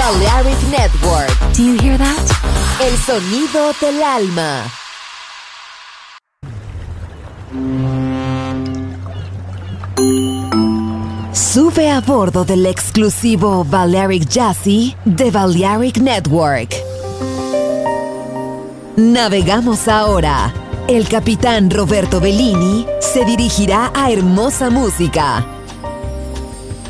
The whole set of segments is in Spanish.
Balearic Network. Do you hear that? El sonido del alma. Sube a bordo del exclusivo Balearic Jazzy de Balearic Network. Navegamos ahora. El capitán Roberto Bellini se dirigirá a hermosa música.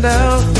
down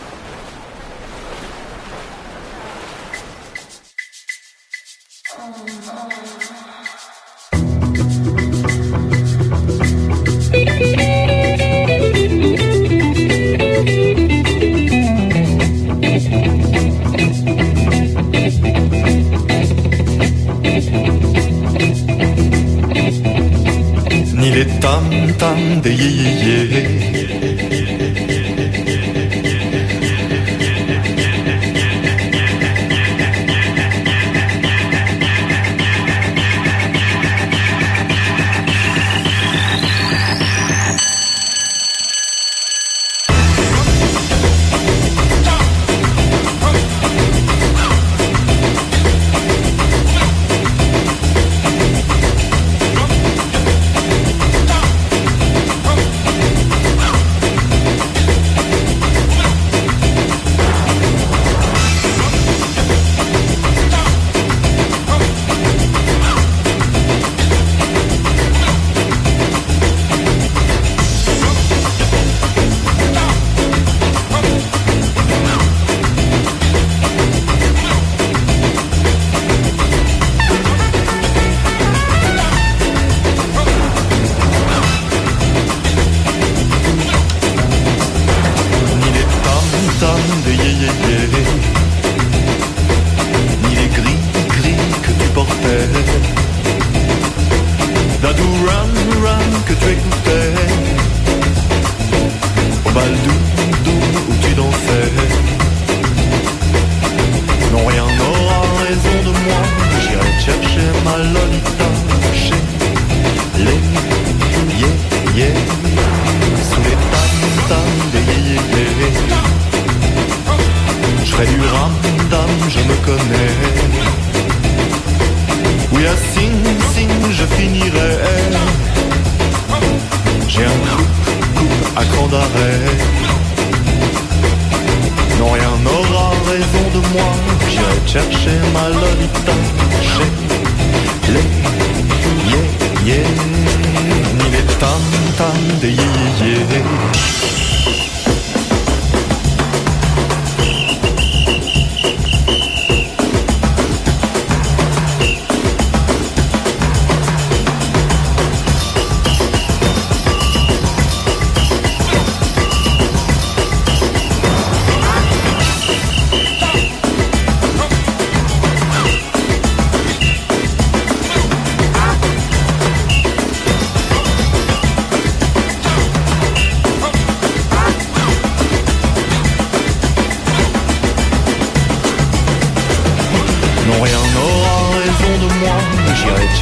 Yeah, yeah.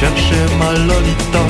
chociaż malolito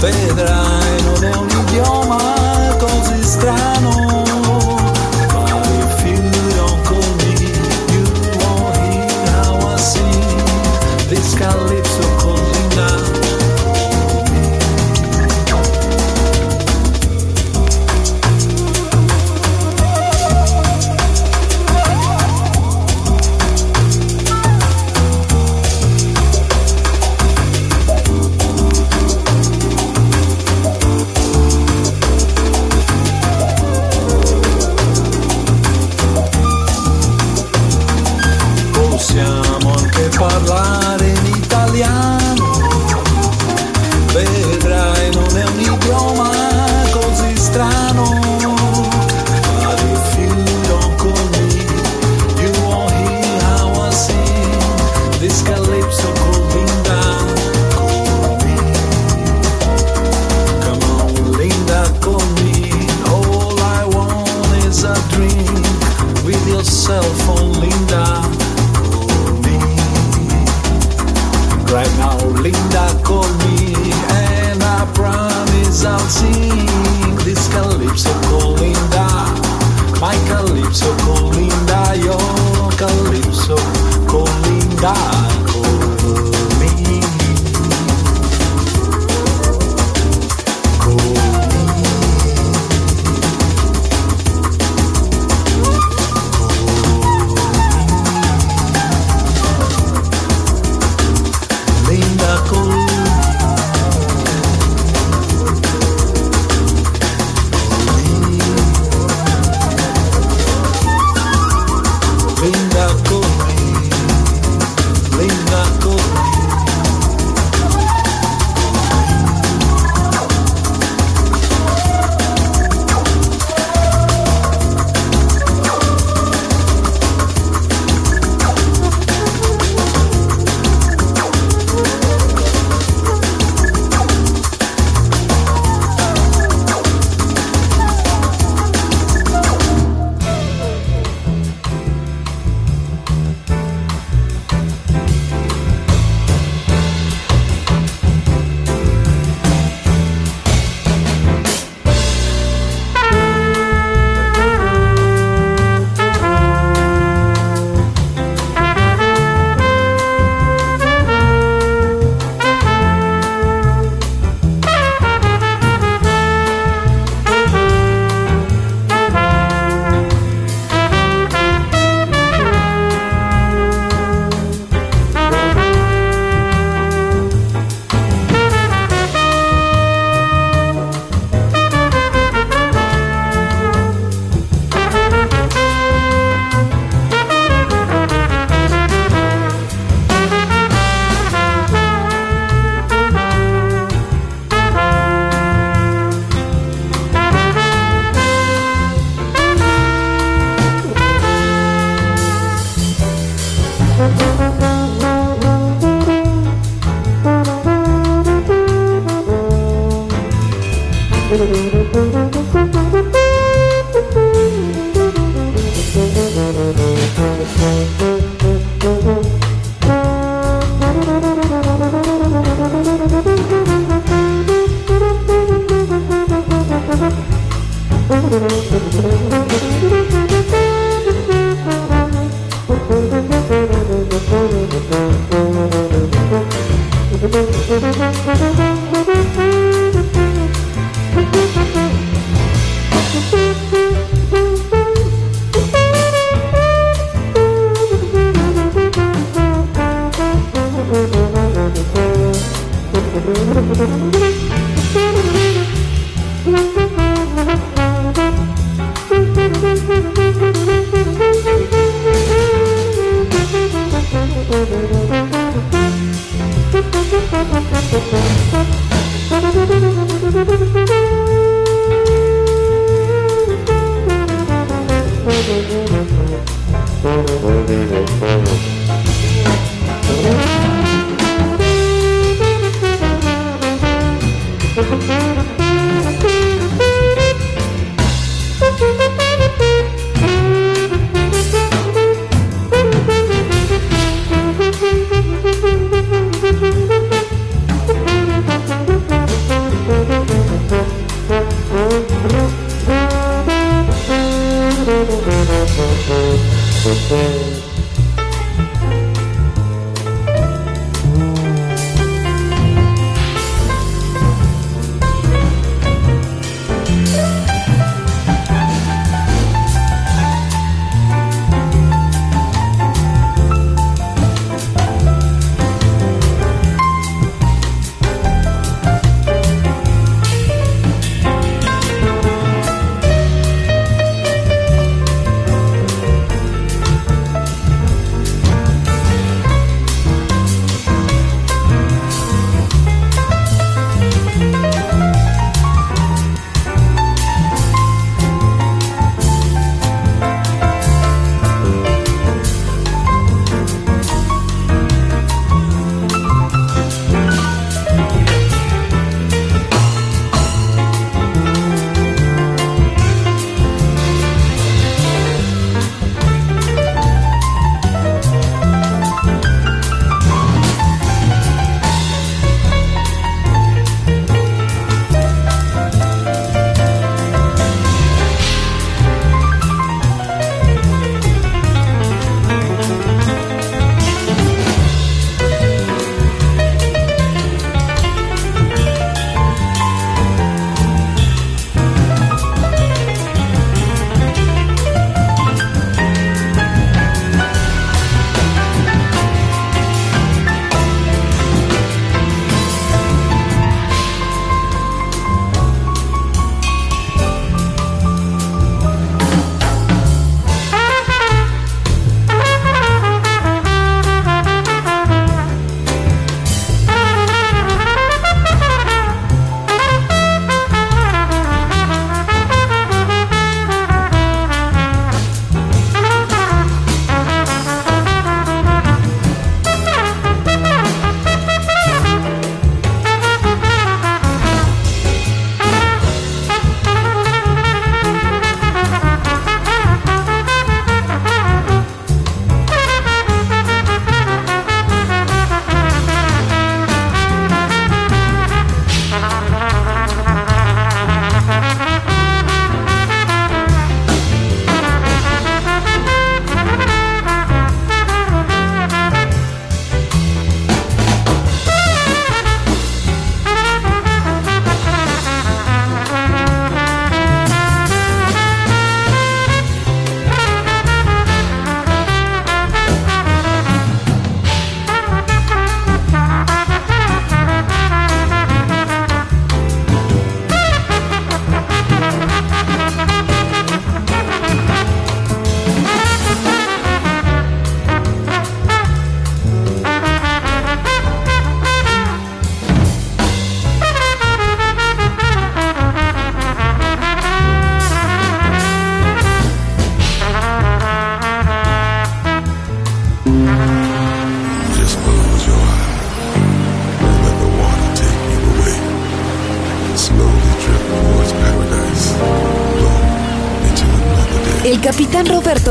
vedrai, non è un idioma.